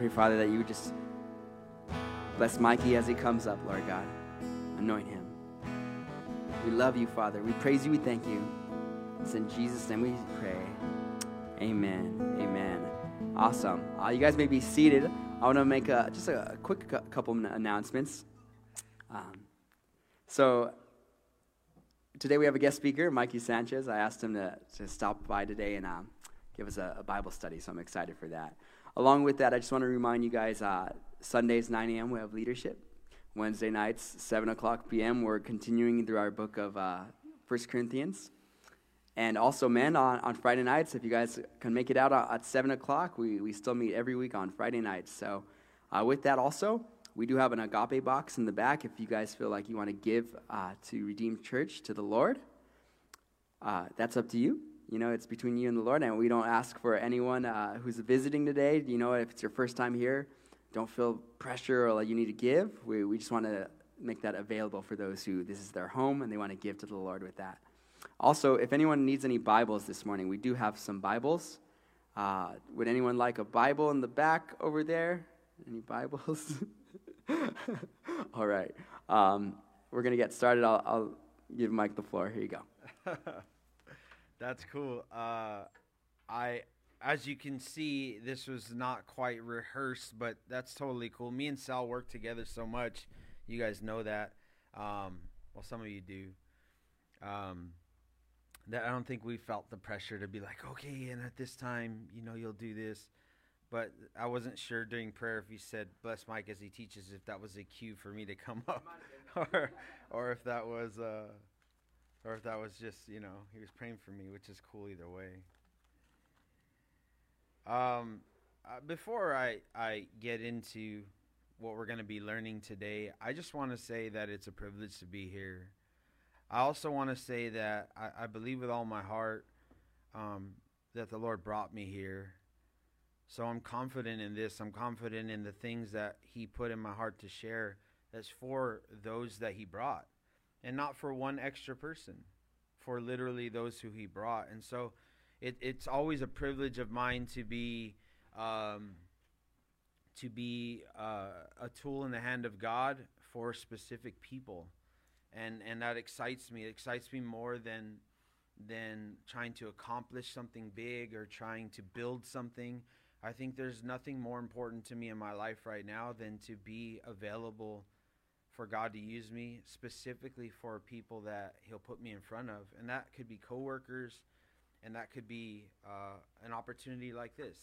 pray, Father, that you would just bless Mikey as he comes up, Lord God. Anoint him. We love you, Father. We praise you. We thank you. It's in Jesus' name we pray. Amen. Amen. Awesome. Uh, you guys may be seated. I want to make a, just a, quick couple announcements. Um, so, today we have a guest speaker, Mikey Sanchez. I asked him to, to stop by today and um, give us a, a, Bible study, so I'm excited for that. Along with that, I just want to remind you guys uh, Sundays, 9 a.m., we have leadership. Wednesday nights, 7 o'clock p.m., we're continuing through our book of uh, 1 Corinthians. And also, men, on, on Friday nights, if you guys can make it out at 7 o'clock, we, we still meet every week on Friday nights. So, uh, with that, also, we do have an agape box in the back if you guys feel like you want to give uh, to Redeemed Church, to the Lord. Uh, that's up to you. You know, it's between you and the Lord, and we don't ask for anyone uh, who's visiting today. You know, if it's your first time here, don't feel pressure or like you need to give. We, we just want to make that available for those who this is their home and they want to give to the Lord with that. Also, if anyone needs any Bibles this morning, we do have some Bibles. Uh, would anyone like a Bible in the back over there? Any Bibles? All right. Um, we're going to get started. I'll, I'll, give Mike the floor. Here you go. That's cool. Uh, I as you can see, this was not quite rehearsed, but that's totally cool. Me and Sal work together so much. You guys know that. Um, well, some of you do. Um, that I don't think we felt the pressure to be like, okay, and at this time, you know, you'll do this. But I wasn't sure during prayer if he said, bless Mike as he teaches, if that was a cue for me to come up, or, or if that was, uh, or if that was just, you know, he was praying for me, which is cool either way. Um, uh, before I, I get into what we're going to be learning today, I just want to say that it's a privilege to be here. I also want to say that I, I, believe with all my heart um, that the Lord brought me here. So I'm confident in this. I'm confident in the things that He put in my heart to share. That's for those that He brought, and not for one extra person, for literally those who He brought. And so it, it's always a privilege of mine to be um, to be uh, a tool in the hand of God for specific people, and and that excites me. It excites me more than than trying to accomplish something big or trying to build something. I think there's nothing more important to me in my life right now than to be available for God to use me specifically for people that He'll put me in front of, and that could be coworkers and that could be uh, an opportunity like this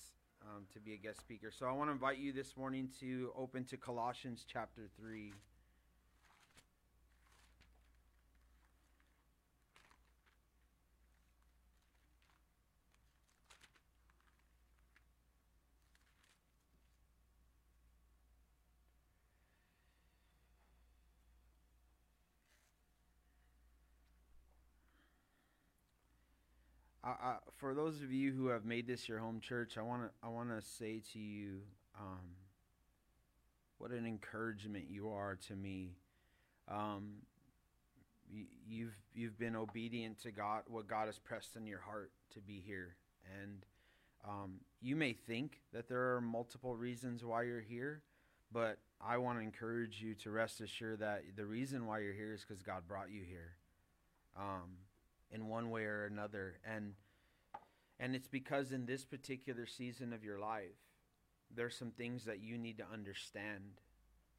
um, to be a guest speaker. So I want to invite you this morning to open to Colossians chapter 3. I, for those of you who have made this your home church, I want to I want to say to you, um, what an encouragement you are to me. Um, you've you've been obedient to God, what God has pressed in your heart to be here, and um, you may think that there are multiple reasons why you're here, but I want to encourage you to rest assured that the reason why you're here is because God brought you here. Um, in one way or another. And and it's because in this particular season of your life there's some things that you need to understand.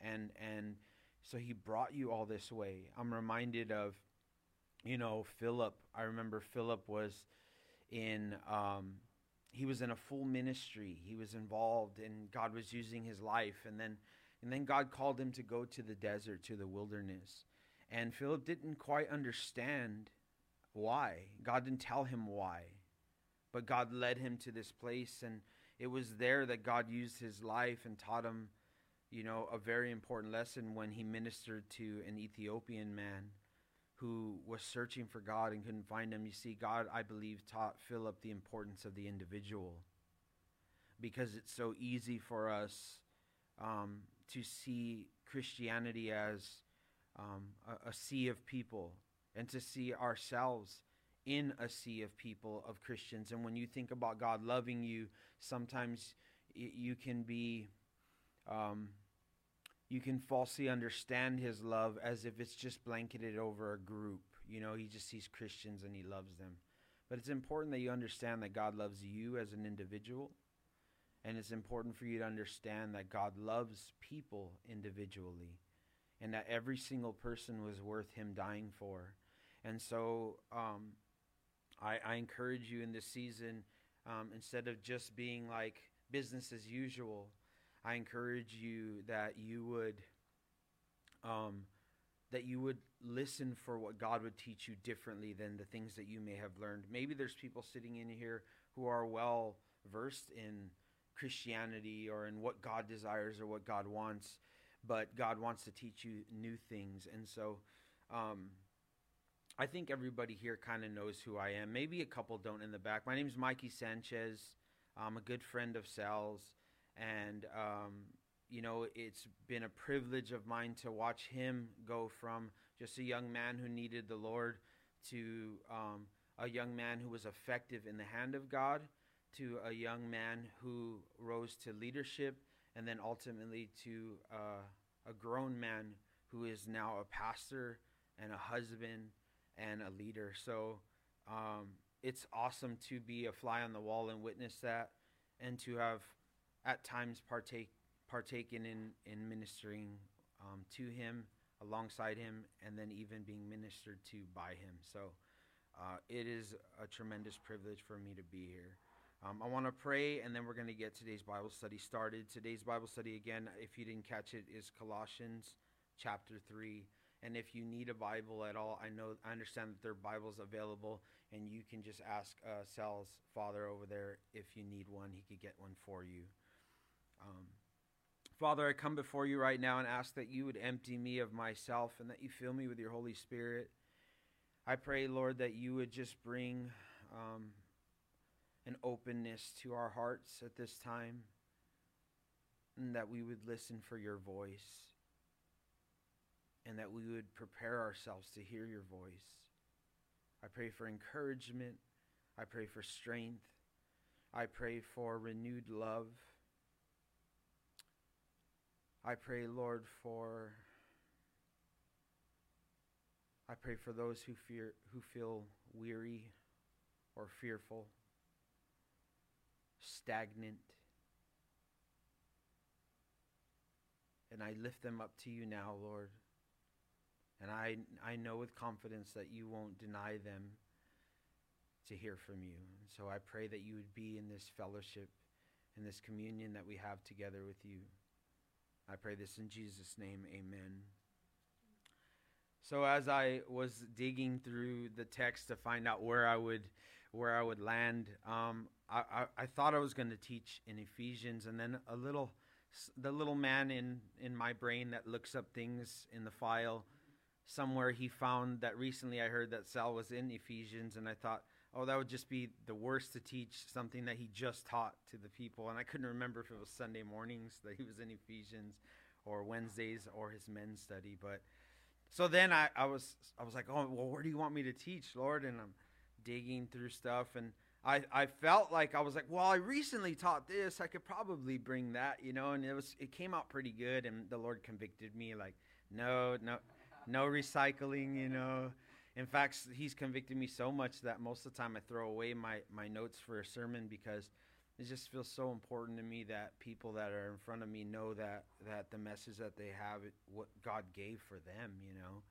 And and so he brought you all this way. I'm reminded of you know philip. I remember philip was in um he was in a full ministry. He was involved and god was using his life. And then and then god called him to go to the desert to the wilderness. And philip didn't quite understand why. God didn't tell him why, but God led him to this place. And it was there that God used his life and taught him, you know, a very important lesson when he ministered to an Ethiopian man who was searching for God and couldn't find him. You see, God, I believe, taught Philip the importance of the individual because it's so easy for us um, to see Christianity as um, a, a sea of people and to see ourselves in a sea of people, of Christians. And when you think about God loving you, sometimes you can be um, you can falsely understand his love as if it's just blanketed over a group. You know, he just sees Christians and he loves them. But it's important that you understand that God loves you as an individual. And it's important for you to understand that God loves people individually and that every single person was worth him dying for. And so um, I, I, encourage you in this season, um, instead of just being like business as usual, I encourage you that you would. Um, that you would listen for what God would teach you differently than the things that you may have learned. Maybe there's people sitting in here who are well versed in Christianity or in what God desires or what God wants, but God wants to teach you new things. And so um, I think everybody here kind of knows who I am. Maybe a couple don't in the back. My name is Mikey Sanchez. I'm a good friend of Sal's. And um, you know, it's been a privilege of mine to watch him go from just a young man who needed the Lord to um, a young man who was effective in the hand of God to a young man who rose to leadership and then ultimately to uh, a grown man who is now a pastor and a husband and a leader. So um, it's awesome to be a fly on the wall and witness that and to have at times partake partaken in, in ministering um, to him, alongside him, and then even being ministered to by him. So uh, it is a tremendous privilege for me to be here. Um, I want to pray, and then we're going to get today's Bible study started. Today's Bible study, again, if you didn't catch it, is Colossians chapter 3. And if you need a Bible at all, I know I understand that there are Bibles available, and you can just ask uh, Sal's father over there if you need one. He could get one for you. Um, Father, I come before you right now and ask that you would empty me of myself and that you fill me with your Holy Spirit. I pray, Lord, that you would just bring um, an openness to our hearts at this time and that we would listen for your voice and that we would prepare ourselves to hear your voice. I pray for encouragement. I pray for strength. I pray for renewed love. I pray, Lord, for I pray for those who fear who feel weary or fearful, stagnant. And I lift them up to you now, Lord. And I I know with confidence that you won't deny them to hear from you. And so I pray that you would be in this fellowship, in this communion that we have together with you. I pray this in Jesus' name. Amen. So as I was digging through the text to find out where I would where I would land, um, I, I, I, thought I was going to teach in Ephesians, and then a little the little man in in my brain that looks up things in the file somewhere he found that recently I heard that Sal was in Ephesians, and I thought oh, that would just be the worst to teach something that he just taught to the people. And I couldn't remember if it was Sunday mornings that he was in Ephesians or Wednesdays or his men's study. But so then I, I was I was like, oh, well, where do you want me to teach, Lord? And I'm digging through stuff and I, I felt like I was like, well, I recently taught this. I could probably bring that, you know, and it was it came out pretty good. And the Lord convicted me, like, no, no, no recycling, you know. In fact, he's convicted me so much that most of the time I throw away my, my notes for a sermon because it just feels so important to me that people that are in front of me know that, that the message that they have, what God gave for them, you know,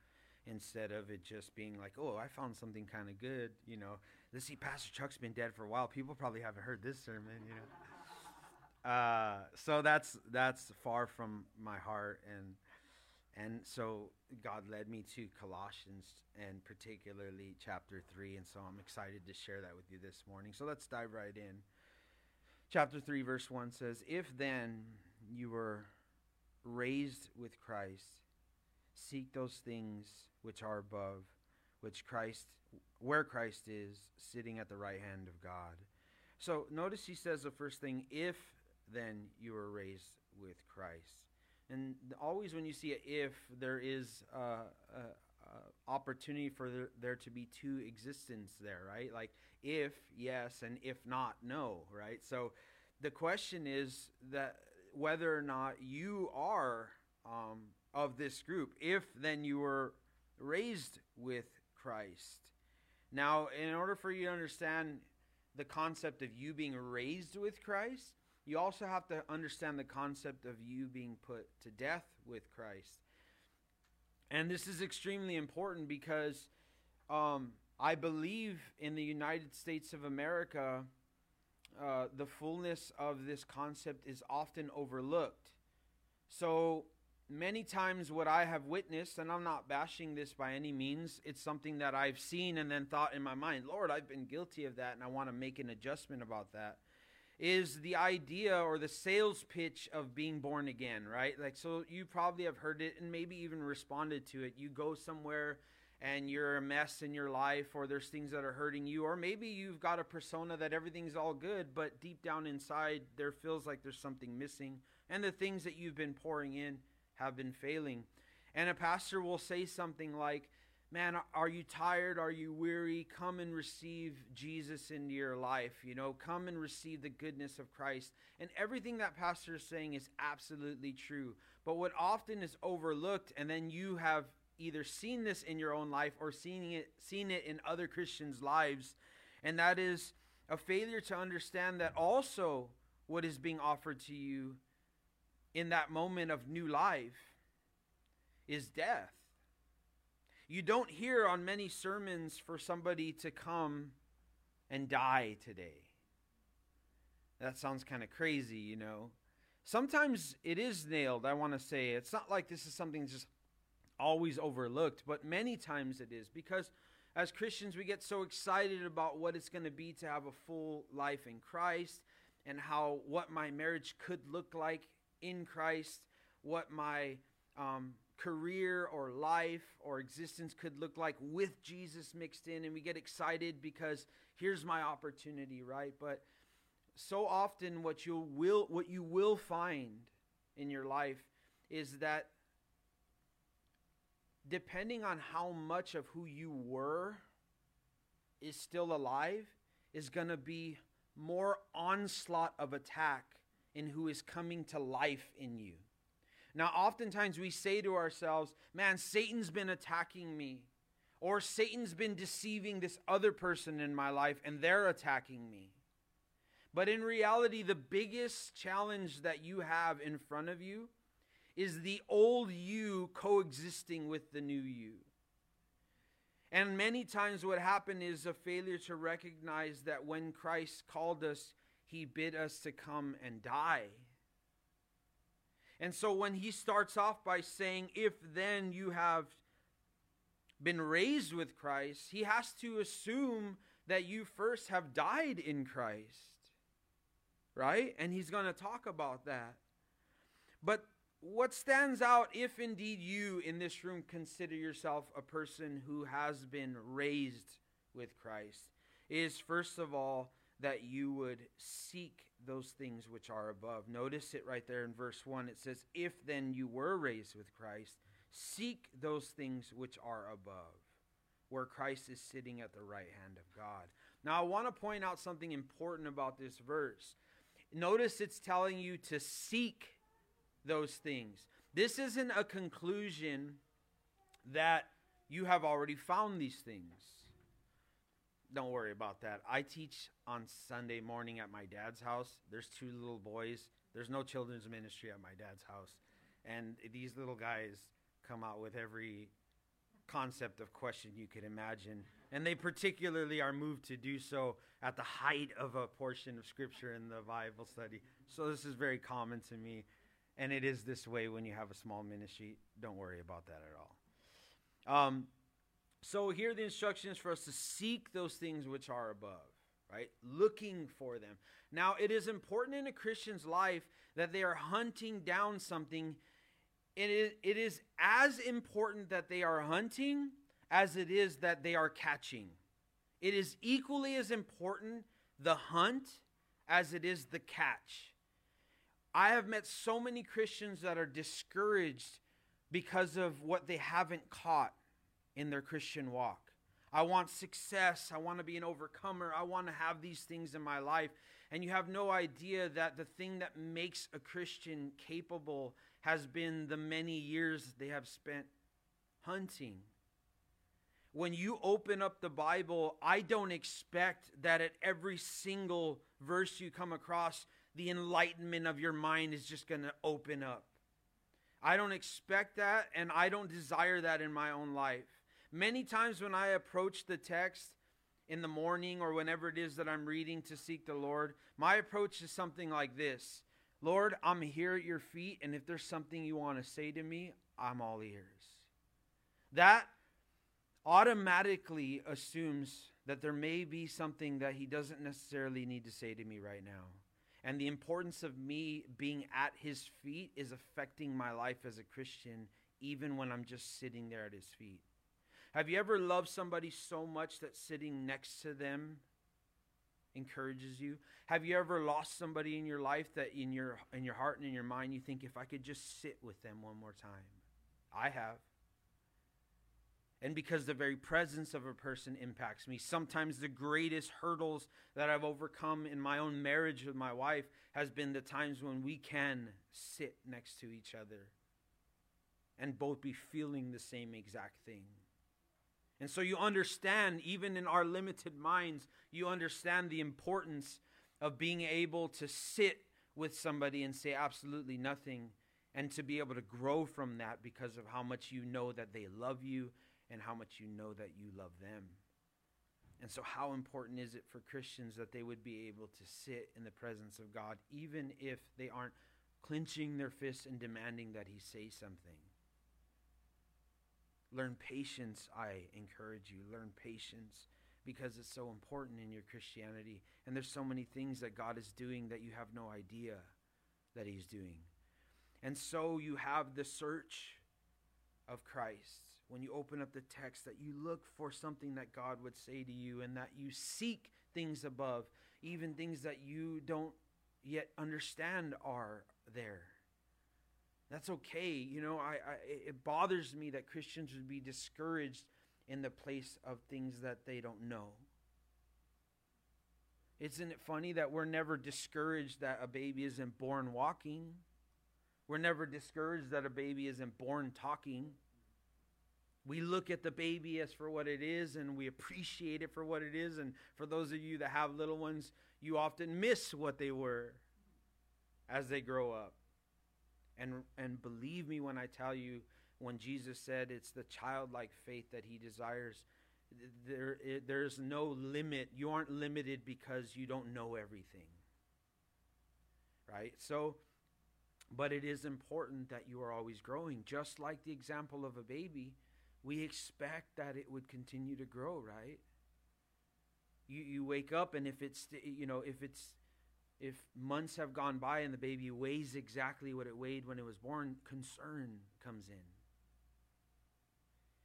instead of it just being like, oh, I found something kind of good, you know. Let's see, Pastor Chuck's been dead for a while. People probably haven't heard this sermon, you know. Uh, so that's that's far from my heart, and and so God led me to Colossians and particularly chapter 3. And so I'm excited to share that with you this morning. So let's dive right in. Chapter 3, verse 1 says, If then you were raised with Christ, seek those things which are above, which Christ, where Christ is, sitting at the right hand of God. So notice he says the first thing, if then you were raised with Christ. And always when you see a if, there is a, a, a opportunity for there, there, to be two existence there, right? Like if yes and if not no, right? So the question is that whether or not you are um, of this group, if then you were raised with Christ. Now, in order for you to understand the concept of you being raised with Christ, you also have to understand the concept of you being put to death with Christ. And this is extremely important because um, I believe in the United States of America, uh, the fullness of this concept is often overlooked. So many times, what I have witnessed, and I'm not bashing this by any means, it's something that I've seen and then thought in my mind, Lord, I've been guilty of that, and I want to make an adjustment about that is the idea or the sales pitch of being born again, right? Like, so you probably have heard it and maybe even responded to it. You go somewhere and you're a mess in your life, or there's things that are hurting you, or maybe you've got a persona that everything's all good, but deep down inside, there feels like there's something missing, and the things that you've been pouring in have been failing. And a pastor will say something like, man, are you tired? Are you weary? Come and receive Jesus into your life. You know, come and receive the goodness of Christ. And everything that pastor is saying is absolutely true. But what often is overlooked, and then you have either seen this in your own life or seen it, seen it in other Christians' lives, and that is a failure to understand that also what is being offered to you in that moment of new life is death. You don't hear on many sermons for somebody to come and die today. That sounds kind of crazy, you know. Sometimes it is nailed, I want to say. It's not like this is something just always overlooked, but many times it is because as Christians we get so excited about what it's going to be to have a full life in Christ and how what my marriage could look like in Christ, what my um, career or life or existence could look like with Jesus mixed in and we get excited because here's my opportunity, right? But so often what you will what you will find in your life is that depending on how much of who you were is still alive is going to be more onslaught of attack in who is coming to life in you. Now, oftentimes we say to ourselves, man, Satan's been attacking me, or Satan's been deceiving this other person in my life and they're attacking me. But in reality, the biggest challenge that you have in front of you is the old you coexisting with the new you. And many times, what happened is a failure to recognize that when Christ called us, he bid us to come and die. And so when he starts off by saying, if then you have been raised with Christ, he has to assume that you first have died in Christ. Right? And he's going to talk about that. But what stands out, if indeed you in this room consider yourself a person who has been raised with Christ, is first of all that you would seek those things which are above. Notice it right there in verse 1. It says, If then you were raised with Christ, seek those things which are above, where Christ is sitting at the right hand of God. Now, I want to point out something important about this verse. Notice it's telling you to seek those things. This isn't a conclusion that you have already found these things. Don't worry about that. I teach on Sunday morning at my dad's house. There's two little boys. There's no children's ministry at my dad's house. And these little guys come out with every concept of question you could imagine. And they particularly are moved to do so at the height of a portion of scripture in the Bible study. So this is very common to me. And it is this way when you have a small ministry. Don't worry about that at all. Um, so here are the instructions for us to seek those things which are above, right? Looking for them. Now, it is important in a Christian's life that they are hunting down something. It is, it is as important that they are hunting as it is that they are catching. It is equally as important the hunt as it is the catch. I have met so many Christians that are discouraged because of what they haven't caught in their Christian walk. I want success. I want to be an overcomer. I want to have these things in my life. and you have no idea that the thing that makes a Christian capable has been the many years they have spent hunting. When you open up the Bible, I don't expect that at every single verse you come across, the enlightenment of your mind is just going to open up. I don't expect that, and I don't desire that in my own life. Many times when I approach the text in the morning or whenever it is that I'm reading to seek the Lord, my approach is something like this Lord, I'm here at your feet, and if there's something you want to say to me, I'm all ears. That automatically assumes that there may be something that he doesn't necessarily need to say to me right now. And the importance of me being at his feet is affecting my life as a Christian, even when I'm just sitting there at his feet. Have you ever loved somebody so much that sitting next to them encourages you? Have you ever lost somebody in your life that in your in your heart and in your mind you think if I could just sit with them one more time? I have. And because the very presence of a person impacts me. Sometimes the greatest hurdles that I've overcome in my own marriage with my wife has been the times when we can sit next to each other and both be feeling the same exact thing. And so you understand, even in our limited minds, you understand the importance of being able to sit with somebody and say absolutely nothing and to be able to grow from that because of how much you know that they love you and how much you know that you love them. And so, how important is it for Christians that they would be able to sit in the presence of God, even if they aren't clenching their fists and demanding that He say something? Learn patience, I encourage you. Learn patience because it's so important in your Christianity. And there's so many things that God is doing that you have no idea that He's doing. And so you have the search of Christ. When you open up the text, that you look for something that God would say to you and that you seek things above, even things that you don't yet understand are there. That's okay. You know, I, I, it bothers me that Christians would be discouraged in the place of things that they don't know. Isn't it funny that we're never discouraged that a baby isn't born walking? We're never discouraged that a baby isn't born talking. We look at the baby as for what it is and we appreciate it for what it is. And for those of you that have little ones, you often miss what they were as they grow up. And, and believe me when I tell you, when Jesus said it's the childlike faith that he desires, there, there's no limit. You aren't limited because you don't know everything. Right? So, but it is important that you are always growing. Just like the example of a baby, we expect that it would continue to grow, right? You, you wake up, and if it's, you know, if it's, if months have gone by and the baby weighs exactly what it weighed when it was born, concern comes in.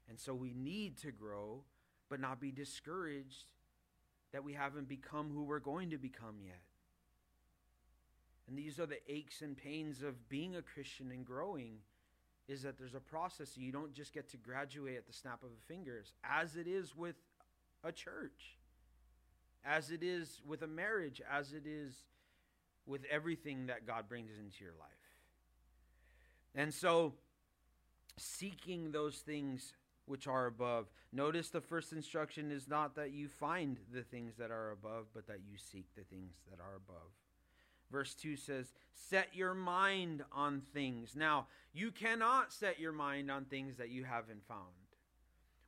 And so we need to grow, but not be discouraged that we haven't become who we're going to become yet. And these are the aches and pains of being a Christian and growing is that there's a process. You don't just get to graduate at the snap of the fingers, as it is with a church, as it is with a marriage, as it is with everything that God brings into your life. And so, seeking those things which are above. Notice the first instruction is not that you find the things that are above, but that you seek the things that are above. Verse 2 says, Set your mind on things. Now, you cannot set your mind on things that you haven't found,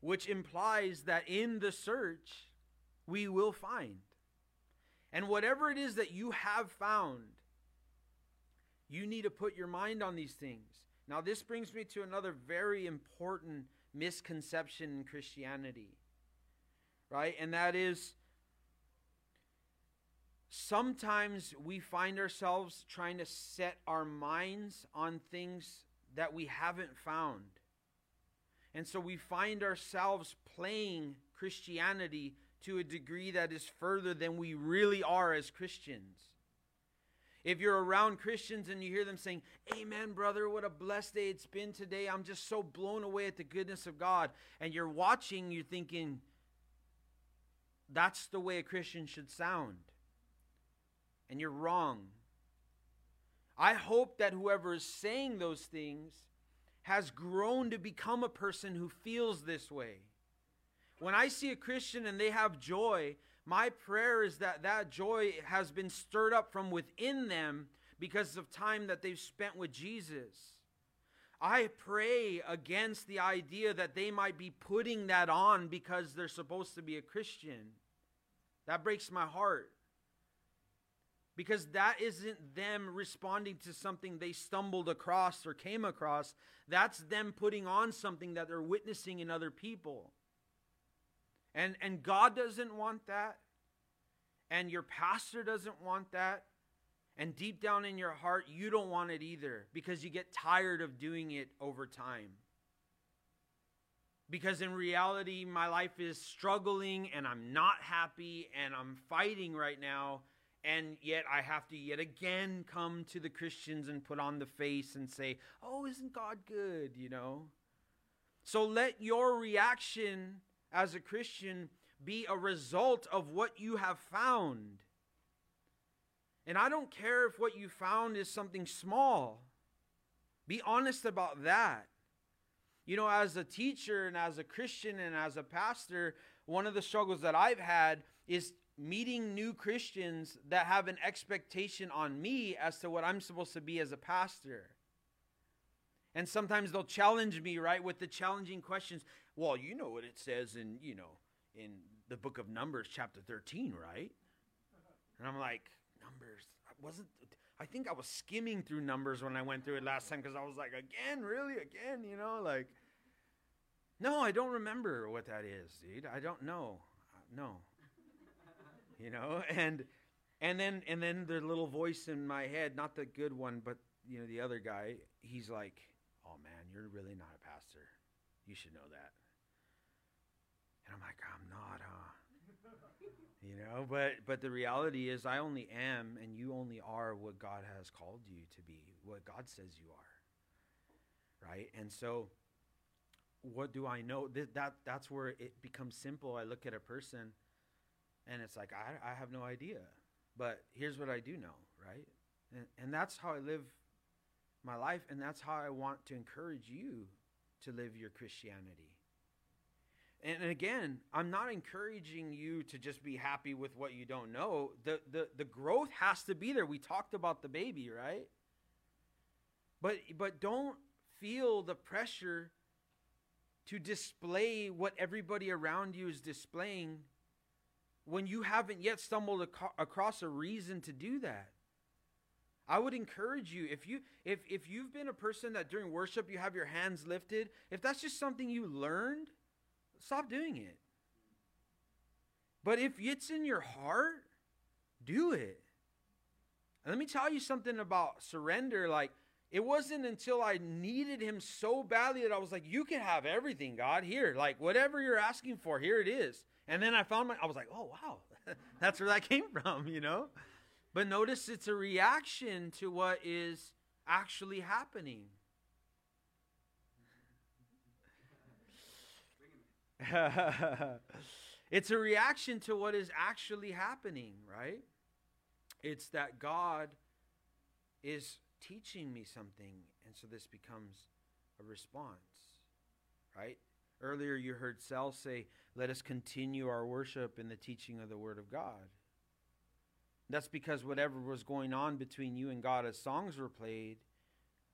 which implies that in the search, we will find. And whatever it is that you have found, you need to put your mind on these things. Now, this brings me to another very important misconception in Christianity, right? And that is sometimes we find ourselves trying to set our minds on things that we haven't found. And so we find ourselves playing Christianity to a degree that is further than we really are as Christians. If you're around Christians and you hear them saying, Amen, brother, what a blessed day it's been today. I'm just so blown away at the goodness of God. And you're watching, you're thinking, that's the way a Christian should sound. and you're wrong. I hope that whoever is saying those things has grown to become a person who feels this way. When I see a Christian and they have joy, my prayer is that that joy has been stirred up from within them because of time that they've spent with Jesus. I pray against the idea that they might be putting that on because they're supposed to be a Christian. That breaks my heart. Because that isn't them responding to something they stumbled across or came across. That's them putting on something that they're witnessing in other people. And, and God doesn't want that. And your pastor doesn't want that. And deep down in your heart, you don't want it either because you get tired of doing it over time. Because in reality, my life is struggling and I'm not happy and I'm fighting right now. And yet I have to yet again come to the Christians and put on the face and say, Oh, isn't God good? You know? So let your reaction as a Christian be a result of what you have found. And I don't care if what you found is something small. Be honest about that. You know, as a teacher and as a Christian and as a pastor, one of the struggles that I've had is meeting new Christians that have an expectation on me as to what I'm supposed to be as a pastor. And sometimes they'll challenge me, right, with the challenging questions. Well, you know what it says in, you know, in the book of Numbers, chapter 13, right? And I'm like, Numbers. I wasn't, I think I was skimming through Numbers when I went through it last time because I was like, again, really? Again? You know, like, no, I don't remember what that is, dude. I don't know. Uh, no. You know, and and then and then the little voice in my head, not the good one, but you know, the other guy, he's like, "Oh man, you're really not a pastor. You should know that." I'm like, I'm not, huh? you know, but but the reality is I only am and you only are what God has called you to be, what God says you are. Right? And so what do I know? That, that that's where it becomes simple. I look at a person and it's like I, I have no idea. But here's what I do know, right? And, and that's how I live my life, and that's how I want to encourage you to live your Christianity. And again, I'm not encouraging you to just be happy with what you don't know. The, the, the growth has to be there. We talked about the baby, right? But, but don't feel the pressure to display what everybody around you is displaying when you haven't yet stumbled ac- across a reason to do that. I would encourage you if you if if you've been a person that during worship you have your hands lifted, if that's just something you learned, stop doing it. But if it's in your heart, do it. And let me tell you something about surrender. Like, it wasn't until I needed him so badly that I was like, You can have everything, God. Here, like, whatever you're asking for, here it is. And then I found my, I was like, Oh, wow. That's where that came from, you know? But notice it's a reaction to what is actually happening. it's a reaction to what is actually happening, right? It's that God is teaching me something, and so this becomes a response, right? Earlier, you heard Sal say, Let us continue our worship in the teaching of the Word of God. That's because whatever was going on between you and God as songs were played,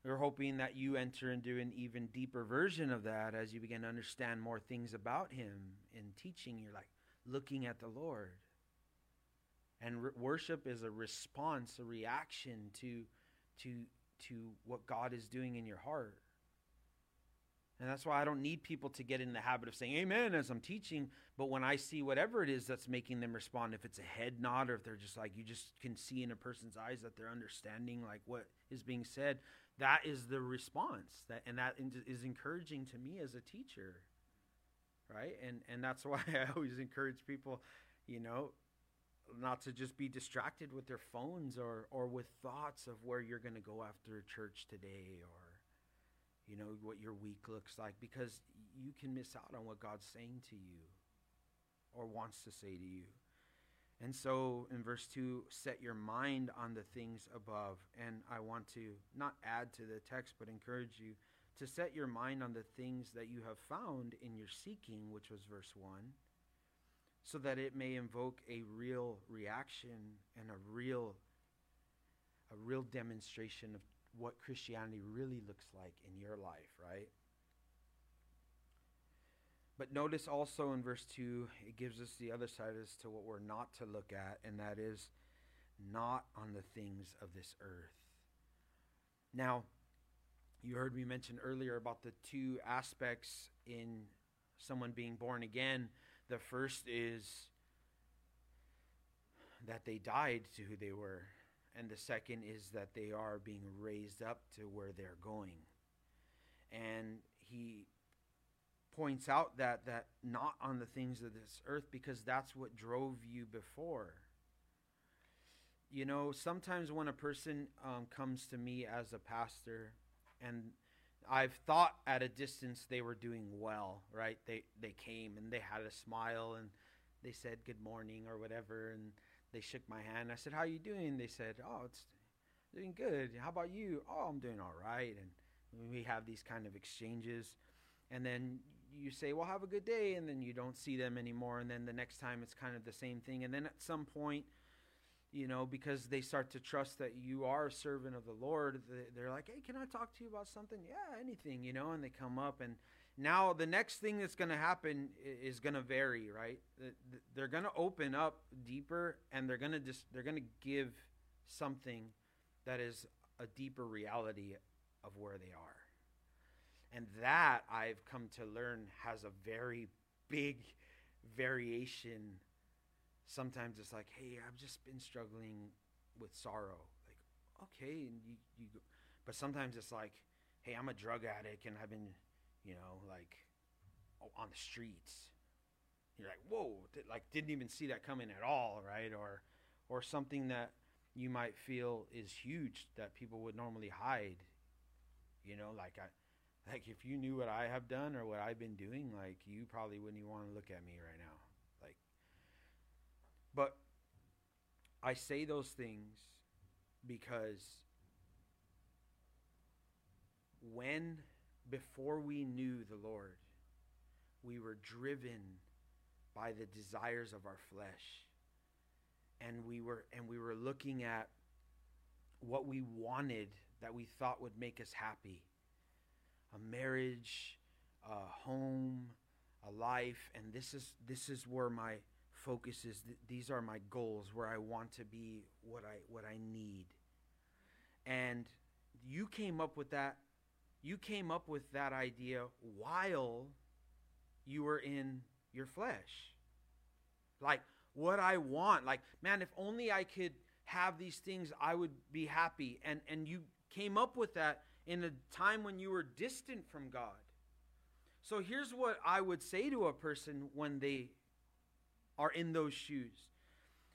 we're hoping that you enter into an even deeper version of that as you begin to understand more things about Him in teaching. You're like looking at the Lord. And re- worship is a response, a reaction to, to, to what God is doing in your heart. And that's why I don't need people to get in the habit of saying amen as I'm teaching. But when I see whatever it is that's making them respond, if it's a head nod or if they're just like, you just can see in a person's eyes that they're understanding like what is being said, that is the response. That, and that is encouraging to me as a teacher. Right? And, and that's why I always encourage people, you know, not to just be distracted with their phones or, or with thoughts of where you're going to go after church today or you know, what your week looks like because you can miss out on what God's saying to you or wants to say to you. And so in verse 2, set your mind on the things above. And I want to not add to the text, but encourage you to set your mind on the things that you have found in your seeking, which was verse 1, so that it may invoke a real reaction and a real a real demonstration of what Christianity really looks like in your life, right? But notice also in verse 2, it gives us the other side as to what we're not to look at, and that is not on the things of this earth. Now, you heard me mention earlier about the two aspects in someone being born again. The first is that they died to who they were, and the second is that they are being raised up to where they're going. And he points out that that not on the things of this earth because that's what drove you before. You know sometimes when a person um, comes to me as a pastor and i've thought at a distance they were doing well right? They they came and they had a smile and they said good morning or whatever and they shook my hand. I said how you doing? They said oh it's doing good. How about you? Oh i'm doing all right. And we have these kind of exchanges. And then you say, well, have a good day, and then you don't see them anymore. And then the next time it's kind of the same thing. And then at some point, you know, because they start to trust that you are a servant of the Lord, they're like, hey, can I talk to you about something? Yeah, anything, you know, and they come up. And now the next thing that's going to happen is going to vary, right? They're going to open up deeper and they're going to just, they're going to give something that is a deeper reality of where they are. And that I've come to learn has a very big variation. Sometimes it's like, hey, I've just been struggling with sorrow. Like, okay, and you, you go. but sometimes it's like, hey, I'm a drug addict and I've been, you know, like on the streets. You're like, whoa, like didn't even see that coming at all, right? Or, or something that you might feel is huge that people would normally hide. You know, like I, like if you knew what I have done or what I've been doing, like you probably wouldn't even want to look at me right now. Like but I say those things because when before we knew the Lord, we were driven by the desires of our flesh. And we were and we were looking at what we wanted that we thought would make us happy a marriage, a home, a life, and this is this is where my focus is. These are my goals, where I want to be, what I what I need. And you came up with that. You came up with that idea while you were in your flesh. Like what I want. Like, man, if only I could have these things, I would be happy. And and you came up with that in a time when you were distant from God. So here's what I would say to a person when they are in those shoes.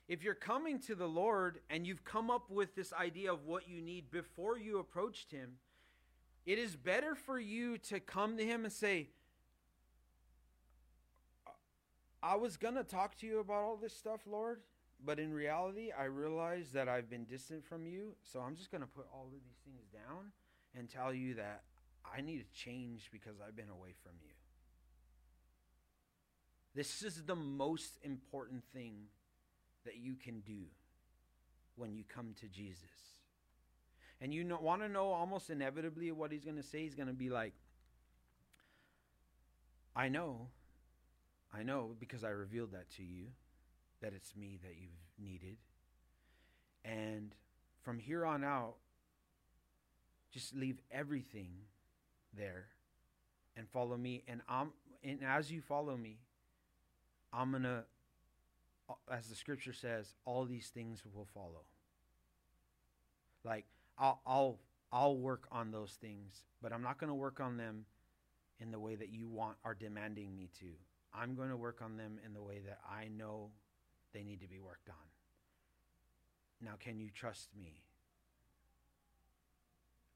If you're coming to the Lord and you've come up with this idea of what you need before you approached Him, it is better for you to come to Him and say, I was going to talk to you about all this stuff, Lord, but in reality, I realize that I've been distant from you, so I'm just going to put all of these things down and tell you that I need to change because I've been away from you. This is the most important thing that you can do when you come to Jesus. And you know, want to know almost inevitably what he's going to say? He's going to be like, I know, I know because I revealed that to you, that it's me that you've needed. And from here on out, just leave everything there and follow me. And I'm and as you follow me, I'm gonna uh, as the scripture says, all these things will follow. Like I'll I'll I'll work on those things, but I'm not gonna work on them in the way that you want are demanding me to. I'm going to work on them in the way that I know they need to be worked on. Now, can you trust me?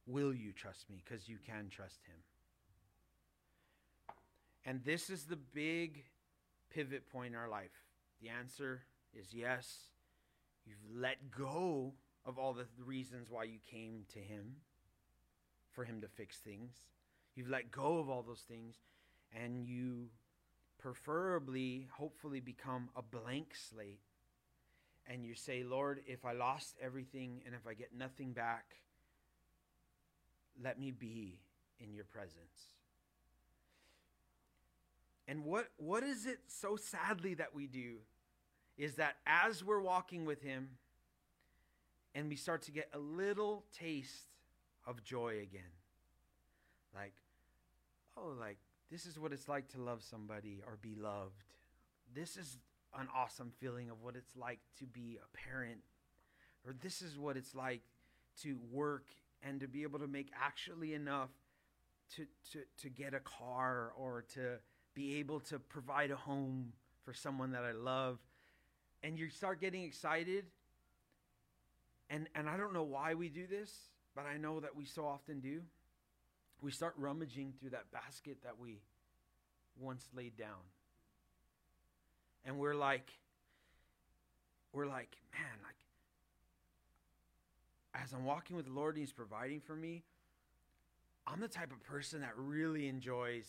Will you trust me? Because you can trust him. And this is the big pivot point in our life. The answer is yes, you've let go of all the reasons why you came to Him for Him to fix things. You've let go of all those things, and you preferably, hopefully, become a blank slate. And you say, Lord, if I lost everything and if I get nothing back, let me be in your presence. And what, what is it so sadly that we do is that as we're walking with Him and we start to get a little taste of joy again, like, oh, like, this is what it's like to love somebody or be loved. This is an awesome feeling of what it's like to be a parent, or this is what it's like to work and to be able to make actually enough to, to, to get a car or to be able to provide a home for someone that I love. And you start getting excited. And, and I don't know why we do this, but I know that we so often do. We start rummaging through that basket that we once laid down. And we're like, we're like, man, like, as I'm walking with the Lord and He's providing for me, I'm the type of person that really enjoys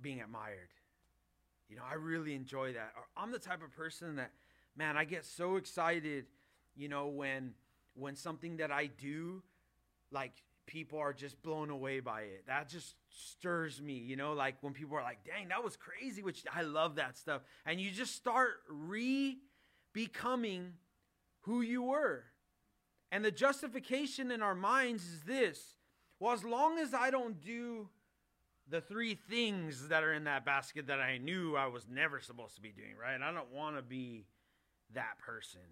being admired. You know, I really enjoy that. Or I'm the type of person that, man, I get so excited, you know, when when something that I do, like people are just blown away by it. That just stirs me, you know, like when people are like, dang, that was crazy, which I love that stuff. And you just start re becoming who you were. And the justification in our minds is this well, as long as I don't do the three things that are in that basket that I knew I was never supposed to be doing, right? I don't want to be that person.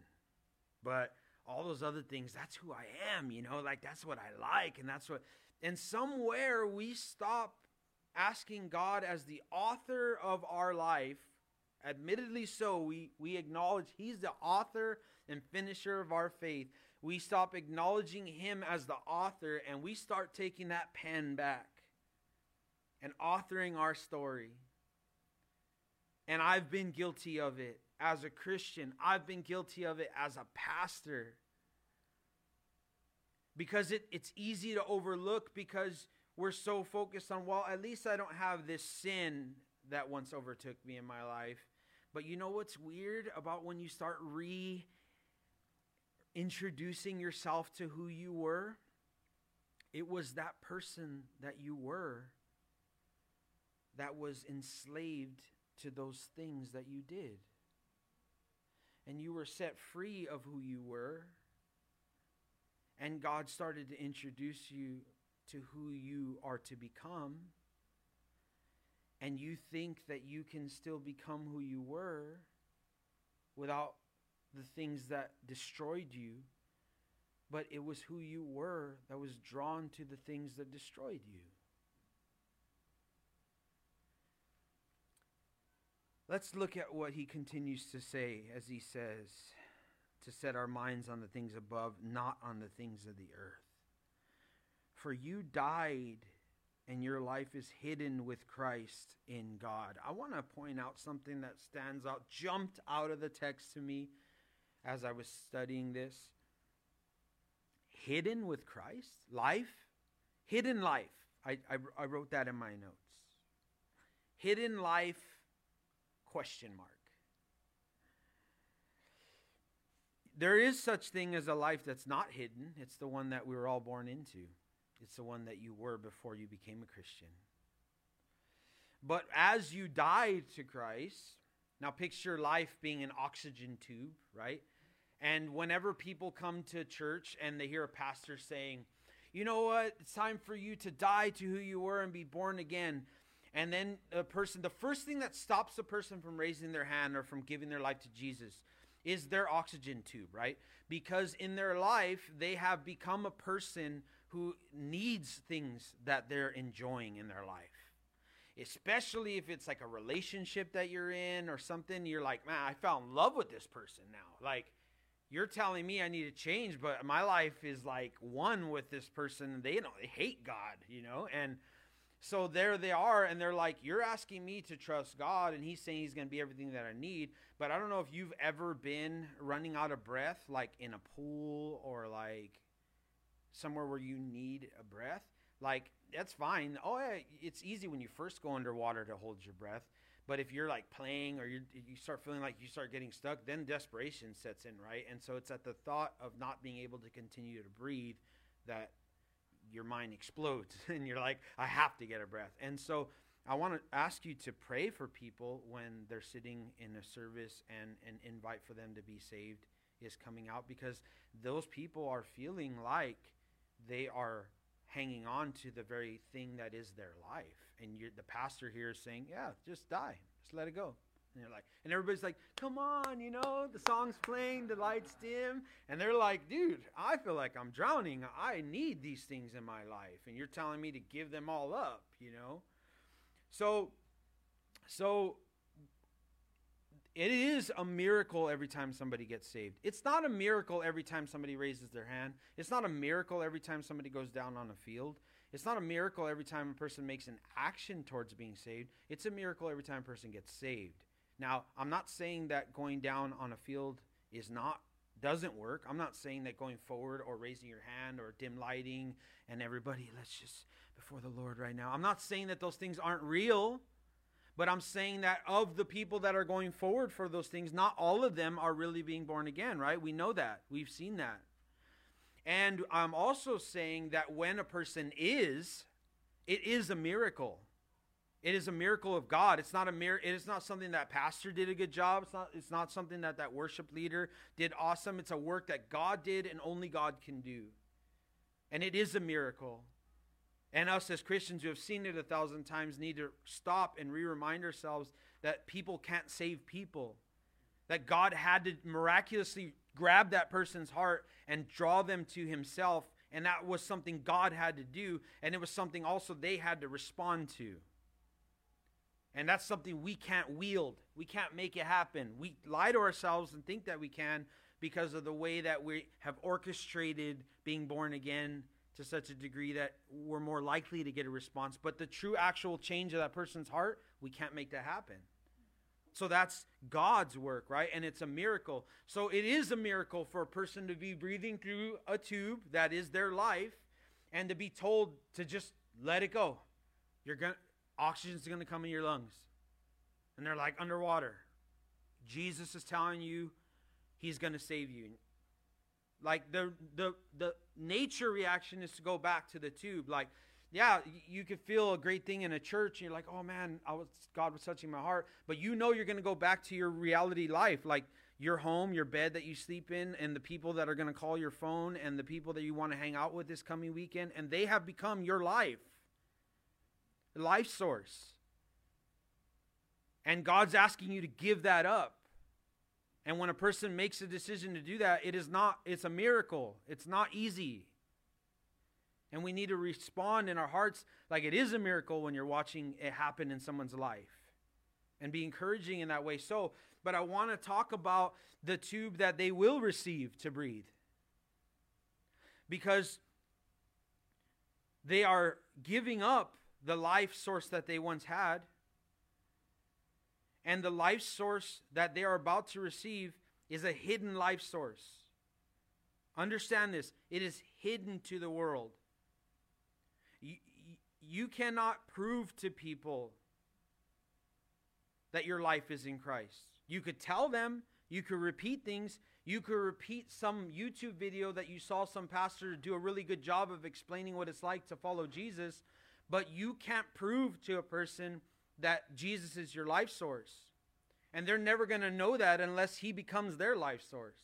But all those other things, that's who I am, you know, like that's what I like. And that's what, and somewhere we stop asking God as the author of our life. Admittedly, so we, we acknowledge He's the author and finisher of our faith. We stop acknowledging Him as the author and we start taking that pen back and authoring our story. And I've been guilty of it as a Christian, I've been guilty of it as a pastor. Because it, it's easy to overlook because we're so focused on, well, at least I don't have this sin that once overtook me in my life. But you know what's weird about when you start re introducing yourself to who you were? It was that person that you were that was enslaved to those things that you did. And you were set free of who you were. And God started to introduce you to who you are to become. And you think that you can still become who you were without the things that destroyed you. But it was who you were that was drawn to the things that destroyed you. Let's look at what he continues to say as he says, to set our minds on the things above, not on the things of the earth. For you died, and your life is hidden with Christ in God. I want to point out something that stands out, jumped out of the text to me as I was studying this. Hidden with Christ? Life? Hidden life. I, I, I wrote that in my notes. Hidden life question mark. There is such thing as a life that's not hidden. It's the one that we were all born into. It's the one that you were before you became a Christian. But as you died to Christ, now picture life being an oxygen tube, right? And whenever people come to church and they hear a pastor saying, you know what, it's time for you to die to who you were and be born again, and then a person, the first thing that stops a person from raising their hand or from giving their life to Jesus is their oxygen tube, right? Because in their life, they have become a person who needs things that they're enjoying in their life. Especially if it's like a relationship that you're in or something, you're like, man, I fell in love with this person now. Like, you're telling me I need to change, but my life is like one with this person. They don't, they hate God, you know? And so there they are, and they're like, You're asking me to trust God, and He's saying He's going to be everything that I need. But I don't know if you've ever been running out of breath, like in a pool or like somewhere where you need a breath. Like, that's fine. Oh, yeah, it's easy when you first go underwater to hold your breath. But if you're like playing or you you start feeling like you start getting stuck, then desperation sets in, right? And so it's at the thought of not being able to continue to breathe that your mind explodes and you're like, I have to get a breath. And so I want to ask you to pray for people when they're sitting in a service and an invite for them to be saved is coming out because those people are feeling like they are hanging on to the very thing that is their life. And the pastor here is saying, Yeah, just die, just let it go. And they're like, and everybody's like, come on, you know, the song's playing, the lights dim. And they're like, dude, I feel like I'm drowning. I need these things in my life. And you're telling me to give them all up, you know? So, so it is a miracle every time somebody gets saved. It's not a miracle every time somebody raises their hand. It's not a miracle every time somebody goes down on a field. It's not a miracle every time a person makes an action towards being saved. It's a miracle every time a person gets saved. Now, I'm not saying that going down on a field is not doesn't work. I'm not saying that going forward or raising your hand or dim lighting and everybody let's just before the Lord right now. I'm not saying that those things aren't real, but I'm saying that of the people that are going forward for those things, not all of them are really being born again, right? We know that. We've seen that. And I'm also saying that when a person is, it is a miracle. It is a miracle of God. It's not a mir- it is not something that pastor did a good job. It's not it's not something that that worship leader did awesome. It's a work that God did and only God can do. And it is a miracle. And us as Christians who have seen it a thousand times need to stop and re-remind ourselves that people can't save people. That God had to miraculously grab that person's heart and draw them to himself and that was something God had to do and it was something also they had to respond to. And that's something we can't wield. We can't make it happen. We lie to ourselves and think that we can because of the way that we have orchestrated being born again to such a degree that we're more likely to get a response. But the true actual change of that person's heart, we can't make that happen. So that's God's work, right? And it's a miracle. So it is a miracle for a person to be breathing through a tube that is their life and to be told to just let it go. You're going oxygen's going to come in your lungs. And they're like underwater. Jesus is telling you he's going to save you. Like the the the nature reaction is to go back to the tube. Like, yeah, you could feel a great thing in a church, and you're like, oh man, I was God was touching my heart. But you know you're to go back to your reality life, like your home, your bed that you sleep in, and the people that are to call your phone, and the people that you want to hang out with this coming weekend, and they have become your life life source. And God's asking you to give that up. And when a person makes a decision to do that, it is not, it's a miracle. It's not easy. And we need to respond in our hearts like it is a miracle when you're watching it happen in someone's life and be encouraging in that way. So, but I want to talk about the tube that they will receive to breathe. Because they are giving up the life source that they once had. And the life source that they are about to receive is a hidden life source. Understand this it is hidden to the world. You, you cannot prove to people that your life is in Christ. You could tell them, you could repeat things, you could repeat some YouTube video that you saw some pastor do a really good job of explaining what it's like to follow Jesus, but you can't prove to a person that Jesus is your life source. And they're never going to know that unless he becomes their life source.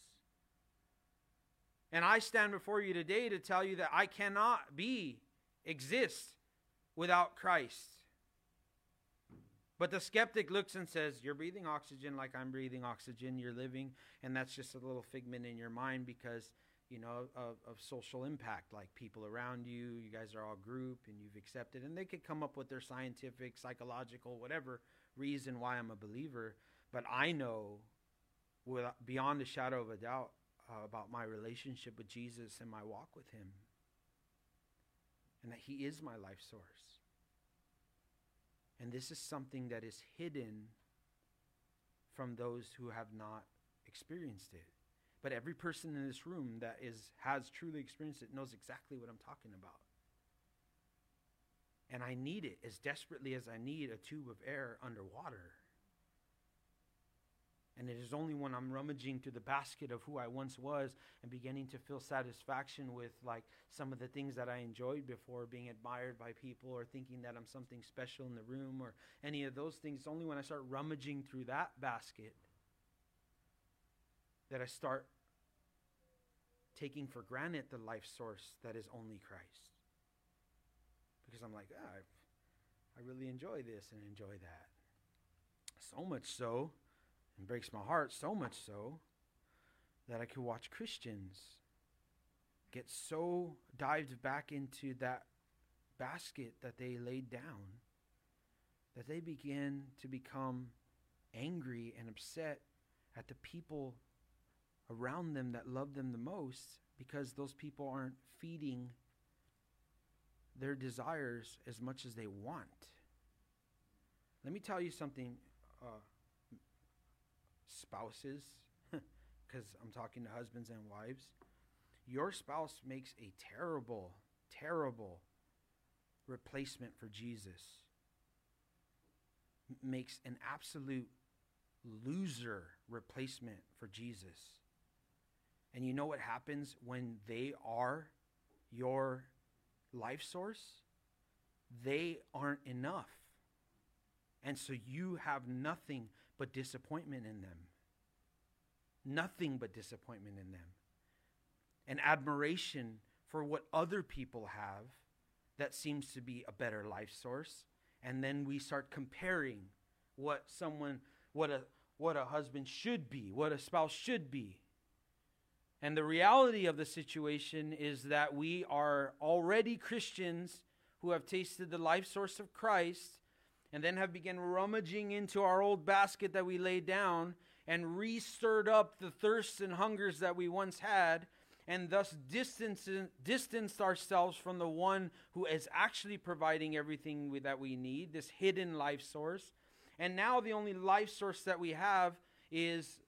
And I stand before you today to tell you that I cannot be, exist without Christ. But the skeptic looks and says, You're breathing oxygen like I'm breathing oxygen. You're living, and that's just a little figment in your mind because you know, of, of social impact, like people around you, you guys are all group and you've accepted, and they could come up with their scientific, psychological, whatever reason why I'm a believer. But I know, with, beyond a shadow of a doubt, uh, about my relationship with Jesus and my walk with Him, and that He is my life source. And this is something that is hidden from those who have not experienced it. But every person in this room that is has truly experienced it knows exactly what I'm talking about. And I need it as desperately as I need a tube of air underwater. And it is only when I'm rummaging through the basket of who I once was and beginning to feel satisfaction with like some of the things that I enjoyed before, being admired by people or thinking that I'm something special in the room or any of those things. It's only when I start rummaging through that basket that I start taking for granted the life source that is only Christ. Because I'm like, ah, I really enjoy this and enjoy that. So much so, and breaks my heart so much so, that I could watch Christians get so dived back into that basket that they laid down that they begin to become angry and upset at the people around them that love them the most because those people aren't feeding their desires as much as they want. Let me tell you something, uh, spouses, because I'm talking to husbands and wives. Your spouse makes a terrible, terrible replacement for Jesus, makes an absolute loser replacement for Jesus. And you know what happens when they are your life source? They aren't enough. And so you have nothing but disappointment in them. Nothing but disappointment in them. And admiration for what other people have that seems to be a better life source. And then we start comparing what someone, what a, what a husband should be, what a spouse should be. And the reality of the situation is that we are already Christians who have tasted the life source of Christ and then have begun rummaging into our old basket that we laid down and re-stirred up the thirsts and hungers that we once had and thus distanced, ourselves from the one who is actually providing everything we, that we need, this hidden life source. And now the only life source that we have is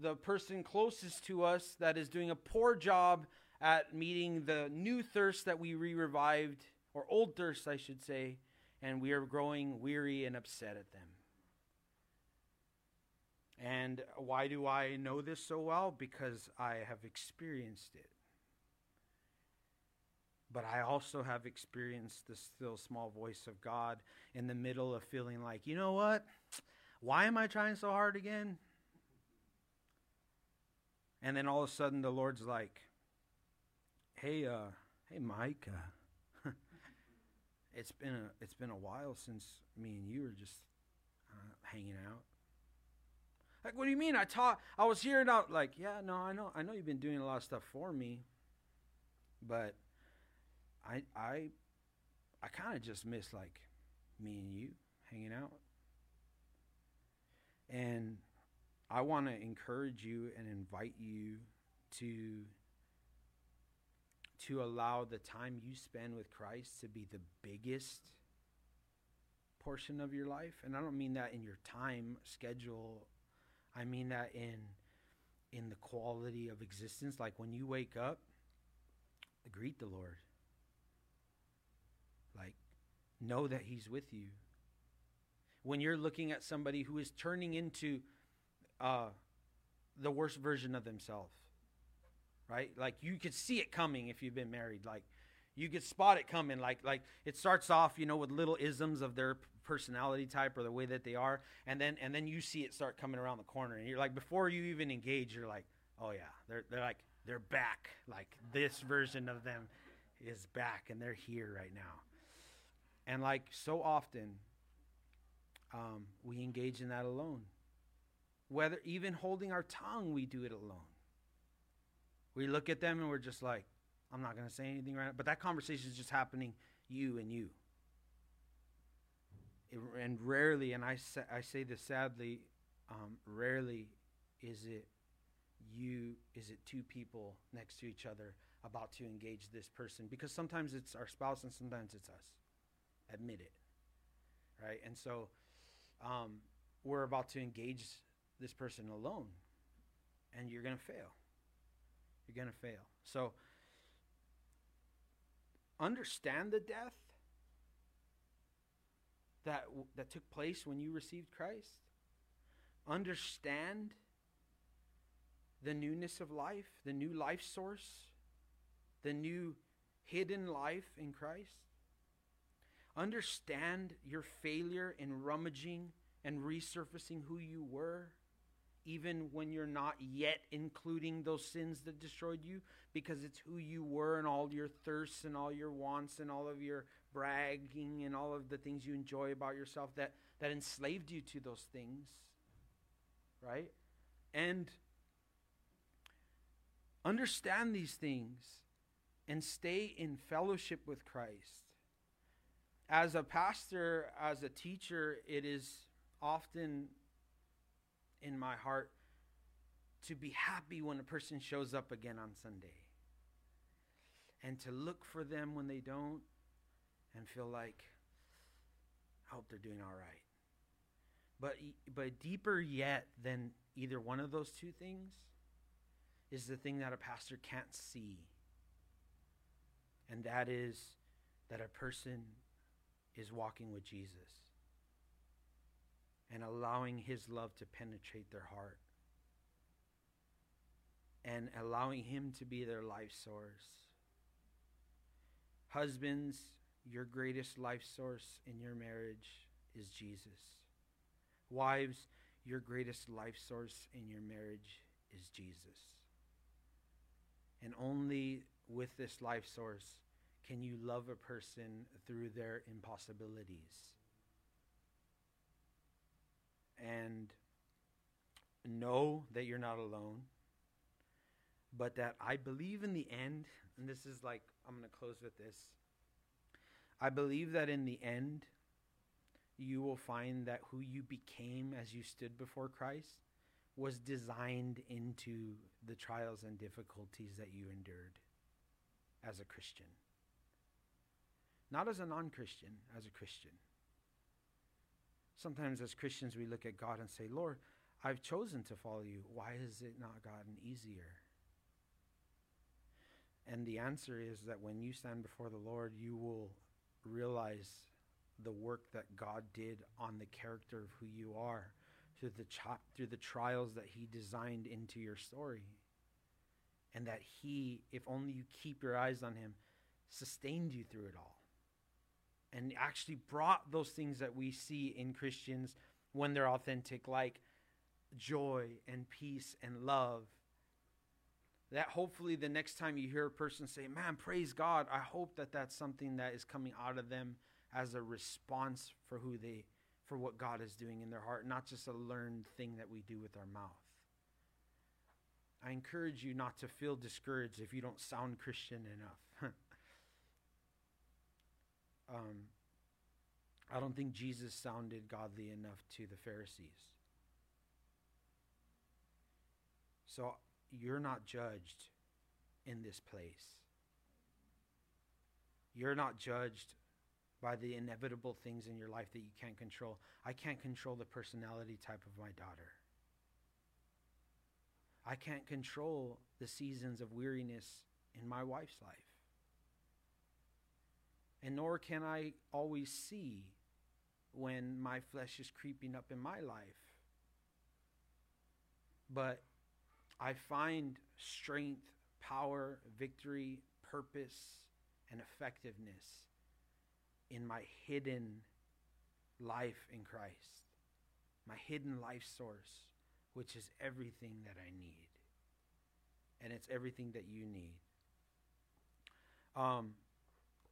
the person closest to us that is doing a poor job at meeting the new thirst that we re revived, or old thirst, I should say, and we are growing weary and upset at them. And why do I know this so well? Because I have experienced it. But I also have experienced the still small voice of God in the middle of feeling like, you know what? Why am I trying so hard again? And then all of a sudden the Lord's like, "Hey, uh, hey, Mike, uh, it's been a it's been a while since me and you were just uh, hanging out." Like, what do you mean? I taught. I was hearing out. Like, yeah, no, I know. I know you've been doing a lot of stuff for me, but I I I kind of just miss like me and you hanging out. And I want to encourage you and invite you to to allow the time you spend with Christ to be the biggest portion of your life. And I don't mean that in your time schedule. I mean that in in the quality of existence like when you wake up greet the Lord. Like know that he's with you. When you're looking at somebody who is turning into uh, the worst version of themselves. Right? Like you could see it coming if you've been married. Like you could spot it coming. Like like it starts off, you know, with little isms of their personality type or the way that they are, and then and then you see it start coming around the corner, and you're like, before you even engage, you're like, oh yeah, they're they're like they're back. Like this version of them is back, and they're here right now. And like so often, um, we engage in that alone whether even holding our tongue, we do it alone. We look at them and we're just like, I'm not going to say anything right now. But that conversation is just happening, you and you. It, and rarely, and I, sa- I say this sadly, um, rarely is it you, is it two people next to each other about to engage this person. Because sometimes it's our spouse and sometimes it's us. Admit it. right? And so um, we're about to engage this person alone, and you're going to fail. You're going to fail. So understand the death that that took place when you received Christ. Understand the newness of life, the new life source, the new hidden life in Christ. Understand your failure in rummaging and resurfacing who you were, even when you're not yet including those sins that destroyed you, because it's who you were and all your thirsts and all your wants and all of your bragging and all of the things you enjoy about yourself that, that enslaved you to those things, right? And understand these things and stay in fellowship with Christ. As a pastor, as a teacher, it is often in my heart to be happy when a person shows up again on Sunday and to look for them when they don't and feel like I hope they're doing all right. But but deeper yet than either one of those two things is the thing that a pastor can't see. And that is that a person is walking with Jesus and allowing his love to penetrate their heart and allowing him to be their life source. Husbands, your greatest life source in your marriage is Jesus. Wives, your greatest life source in your marriage is Jesus. And only with this life source can you love a person through their impossibilities. And know that you're not alone, but that I believe in the end, and this is like, I'm going to close with this. I believe that in the end, you will find that who you became as you stood before Christ was designed into the trials and difficulties that you endured as a Christian. Not as a non Christian, as a Christian. Sometimes as Christians, we look at God and say, Lord, I've chosen to follow you. Why has it not gotten easier? And the answer is that when you stand before the Lord, you will realize the work that God did on the character of who you are through the through the trials that he designed into your story. And that he, if only you keep your eyes on him, sustained you through it all. And actually brought those things that we see in Christians when they're authentic, like joy and peace and love. That hopefully the next time you hear a person say, Man, praise God, I hope that that's something that is coming out of them as a response for who they for what God is doing in their heart, not just a learned thing that we do with our mouth. I encourage you not to feel discouraged if you don't sound Christian enough. um, I don't think Jesus sounded godly enough to the Pharisees. So you're not judged in this place. You're not judged by the inevitable things in your life that you can't control. I can't control the personality type of my daughter. I can't control the seasons of weariness in my wife's life. And nor can I always see when my flesh is creeping up in my life. But I find strength, power, victory, purpose, and effectiveness in my hidden life in Christ, my hidden life source, which is everything that I need. And it's everything that you need. Um,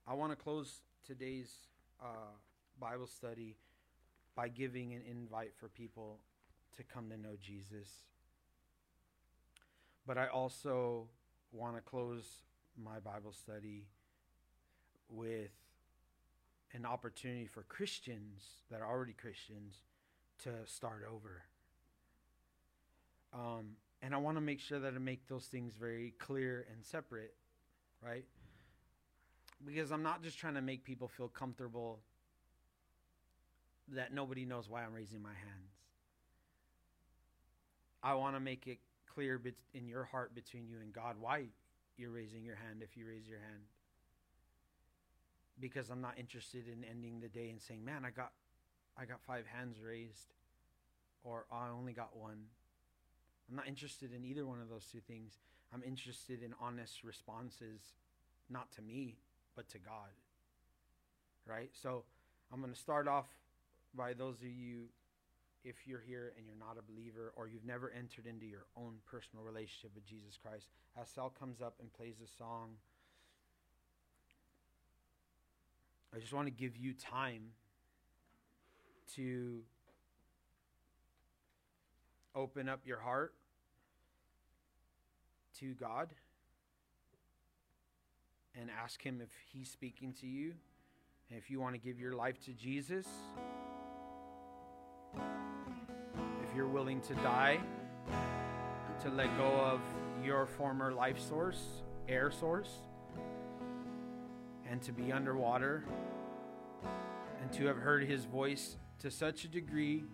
I want to close today's uh, Bible study by giving an invite for people to come to know Jesus. But I also want to close my Bible study with an opportunity for Christians that are already Christians to start over. Um, and I want to make sure that I make those things very clear and separate, right? Because I'm not just trying to make people feel comfortable that nobody knows why I'm raising my hands. I want to make it clear in your heart between you and God why you're raising your hand if you raise your hand. Because I'm not interested in ending the day and saying, "Man, I got I got 5 hands raised." Or I only got one. I'm not interested in either one of those two things. I'm interested in honest responses, not to me, but to God. Right? So I'm going to start off by those of you, if you're here and you're not a believer or you've never entered into your own personal relationship with Jesus Christ. As Sal comes up and plays a song, I just want to give you time to open up your heart to God and ask Him if He's speaking to you. And if you want to give your life to Jesus, if you're willing to die, to let go of your former life source, air source, and to be underwater, and to have heard His voice to such a degree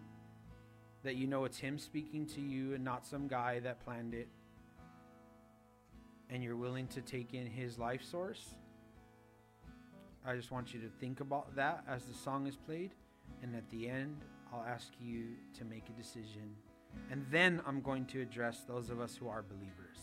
that you know it's Him speaking to you and not some guy that planned it, and you're willing to take in His life source, I just want you to think about that as the song is played. And at the end, I'll ask you to make a decision. And then I'm going to address those of us who are believers.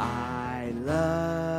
I love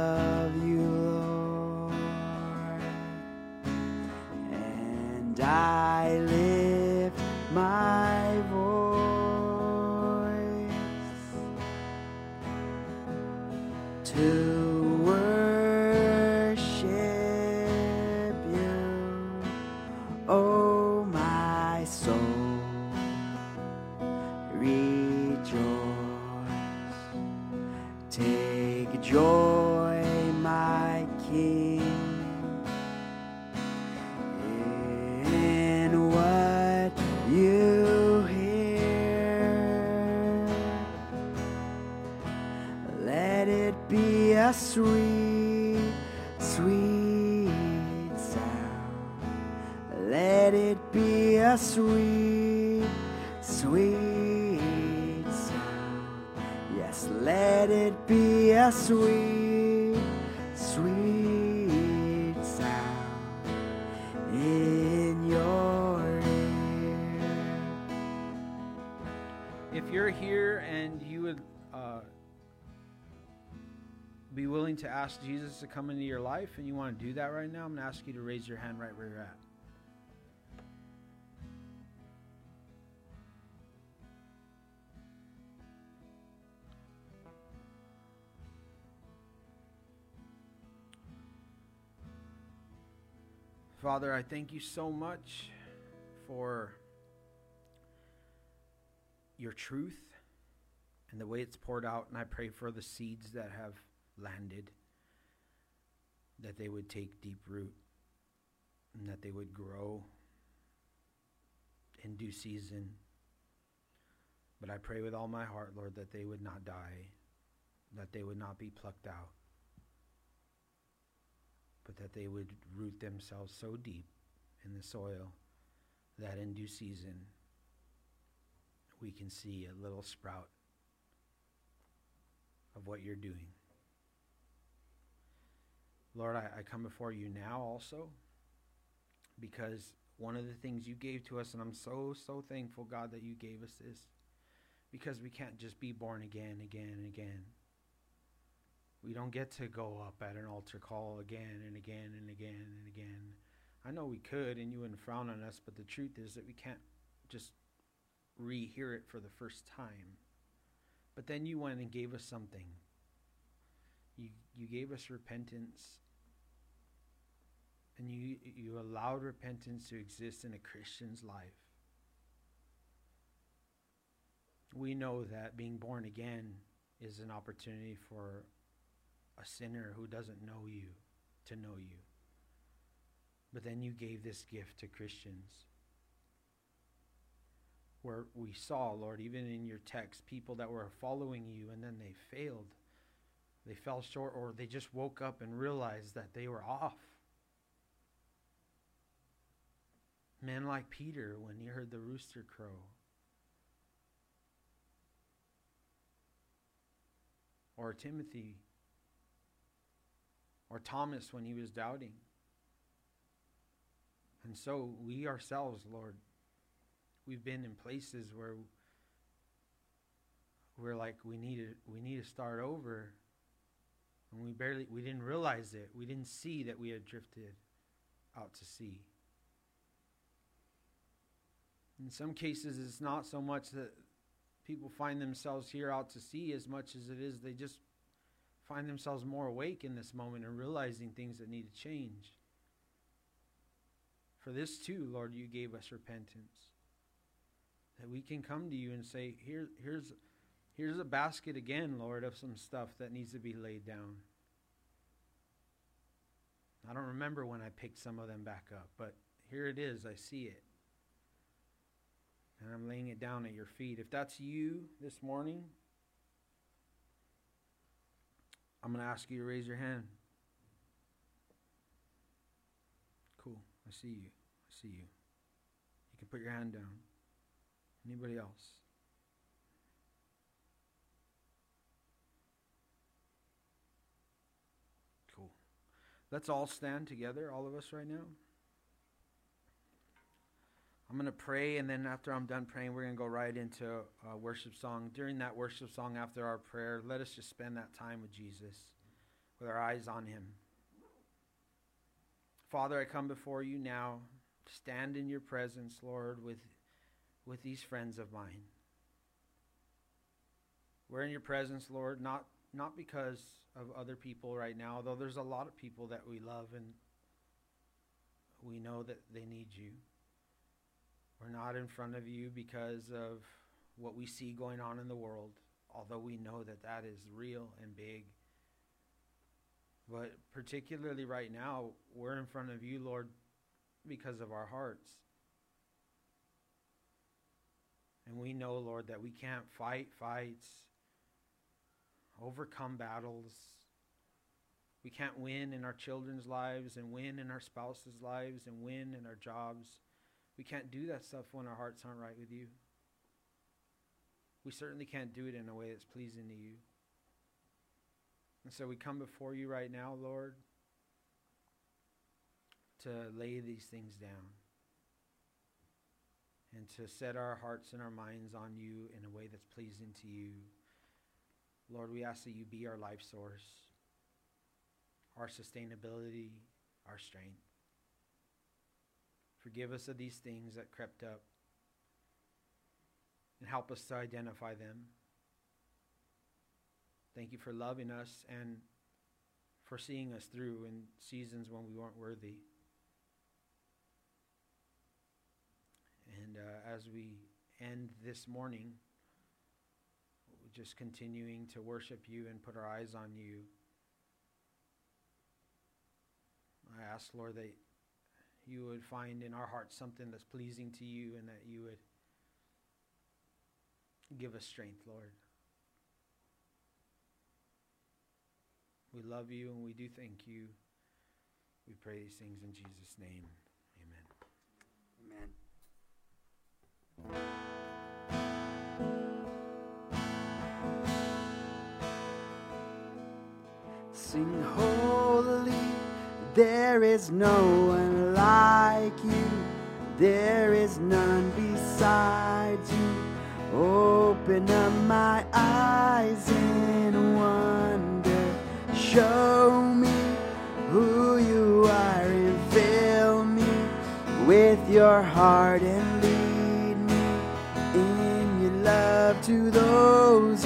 ask Jesus to come into your life and you want to do that right now, I'm going to ask you to raise your hand right where you're at. Father, I thank you so much for your truth and the way it's poured out. And I pray for the seeds that have landed, that they would take deep root and that they would grow in due season. But I pray with all my heart, Lord, that they would not die, that they would not be plucked out, but that they would root themselves so deep in the soil that in due season we can see a little sprout of what you're doing. Lord, I, I come before you now also because one of the things you gave to us, and I'm so, so thankful, God, that you gave us this because we can't just be born again, again, and again. We don't get to go up at an altar call again and again and again and again. I know we could, and you wouldn't frown on us, but the truth is that we can't just rehear it for the first time. But then you went and gave us something. You, you gave us repentance. And you, you allowed repentance to exist in a Christian's life. We know that being born again is an opportunity for a sinner who doesn't know you to know you. But then you gave this gift to Christians. Where we saw, Lord, even in your text, people that were following you and then they failed. They fell short or they just woke up and realized that they were off. Men like Peter when he heard the rooster crow. Or Timothy or Thomas when he was doubting. And so we ourselves, Lord, we've been in places where we're like we need to we need to start over and we barely we didn't realize it we didn't see that we had drifted out to sea in some cases it's not so much that people find themselves here out to sea as much as it is they just find themselves more awake in this moment and realizing things that need to change. For this too, Lord, you gave us repentance. That we can come to you and say, Here, here's, here's a basket again, Lord, of some stuff that needs to be laid down. I don't remember when I picked some of them back up, but here it is. I see it. And I'm laying it down at your feet. If that's you this morning, I'm going to ask you to raise your hand. Cool. I see you. I see you. You can put your hand down. Anybody else? Cool. Let's all stand together, all of us right now. I'm going to pray, and then after I'm done praying, we're going to go right into a worship song. During that worship song, after our prayer, let us just spend that time with Jesus, with our eyes on Him. Father, I come before you now, stand in your presence, Lord, with, with these friends of mine. We're in your presence, Lord, not, not because of other people right now, although there's a lot of people that we love and we know that they need you. We're not in front of you because of what we see going on in the world, although we know that that is real and big. But particularly right now, we're in front of you, Lord, because of our hearts. And we know, Lord, that we can't fight fights, overcome battles. We can't win in our children's lives and win in our spouses' lives and win in our jobs we can't do that stuff when our hearts aren't right with you. We certainly can't do it in a way that's pleasing to you. And so we come before you right now, Lord, to lay these things down and to set our hearts and our minds on you in a way that's pleasing to you. Lord, we ask that you be our life source, our sustainability, our strength. Forgive us of these things that crept up and help us to identify them. Thank you for loving us and for seeing us through in seasons when we weren't worthy. And uh, as we end this morning, just continuing to worship you and put our eyes on you, I ask, Lord, that you would find in our hearts something that's pleasing to you and that you would give us strength, Lord. We love you and we do thank you. We pray these things in Jesus' name. Amen. Sing holy there is no one like you. There is none besides you. Open up my eyes in wonder. Show me who you are and fill me with your heart and lead me in your love to those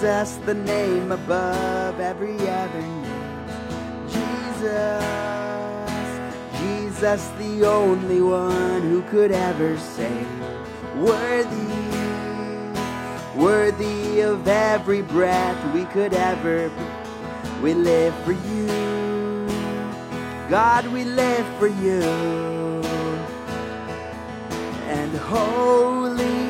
Jesus, the name above every other name. Jesus. Jesus, the only one who could ever say, Worthy, worthy of every breath we could ever breathe. We live for you. God, we live for you. And holy,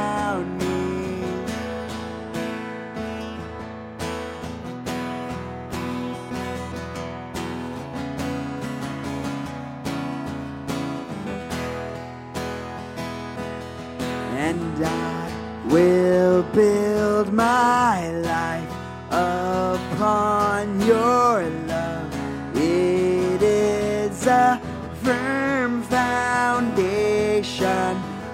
will build my life upon your love. It is a firm foundation.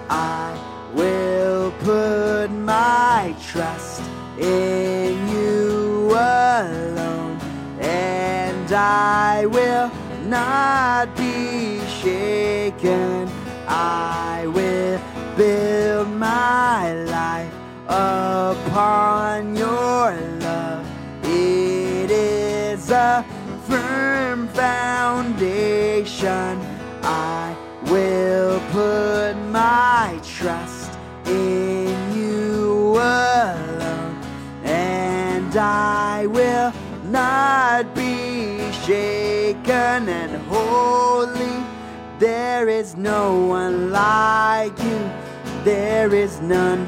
I will put my trust in you alone, and I will not be shaken. I will build my life upon your love. It is a firm foundation. I will put my trust in you alone, and I will not be shaken and holy. There is no one like you. There is none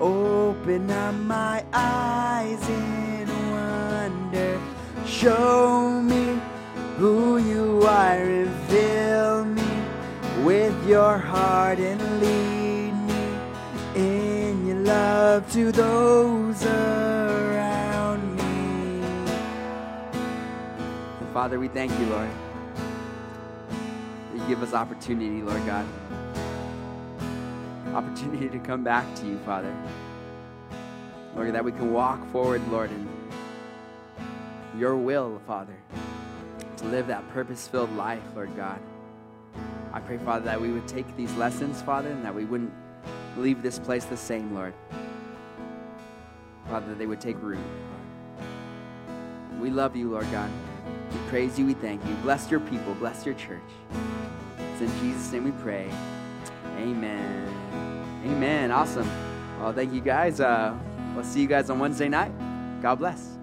Open up my eyes in wonder. Show me who you are Reveal me with your heart and lead me in your love to those around me. Father, we thank you, Lord. You give us opportunity, Lord God. Opportunity to come back to you, Father. Lord, that we can walk forward, Lord, in your will, Father, to live that purpose filled life, Lord God. I pray, Father, that we would take these lessons, Father, and that we wouldn't leave this place the same, Lord. Father, that they would take root. We love you, Lord God. We praise you. We thank you. Bless your people. Bless your church. It's in Jesus' name we pray. Amen. Amen. Awesome. Well, thank you guys. Uh, we'll see you guys on Wednesday night. God bless.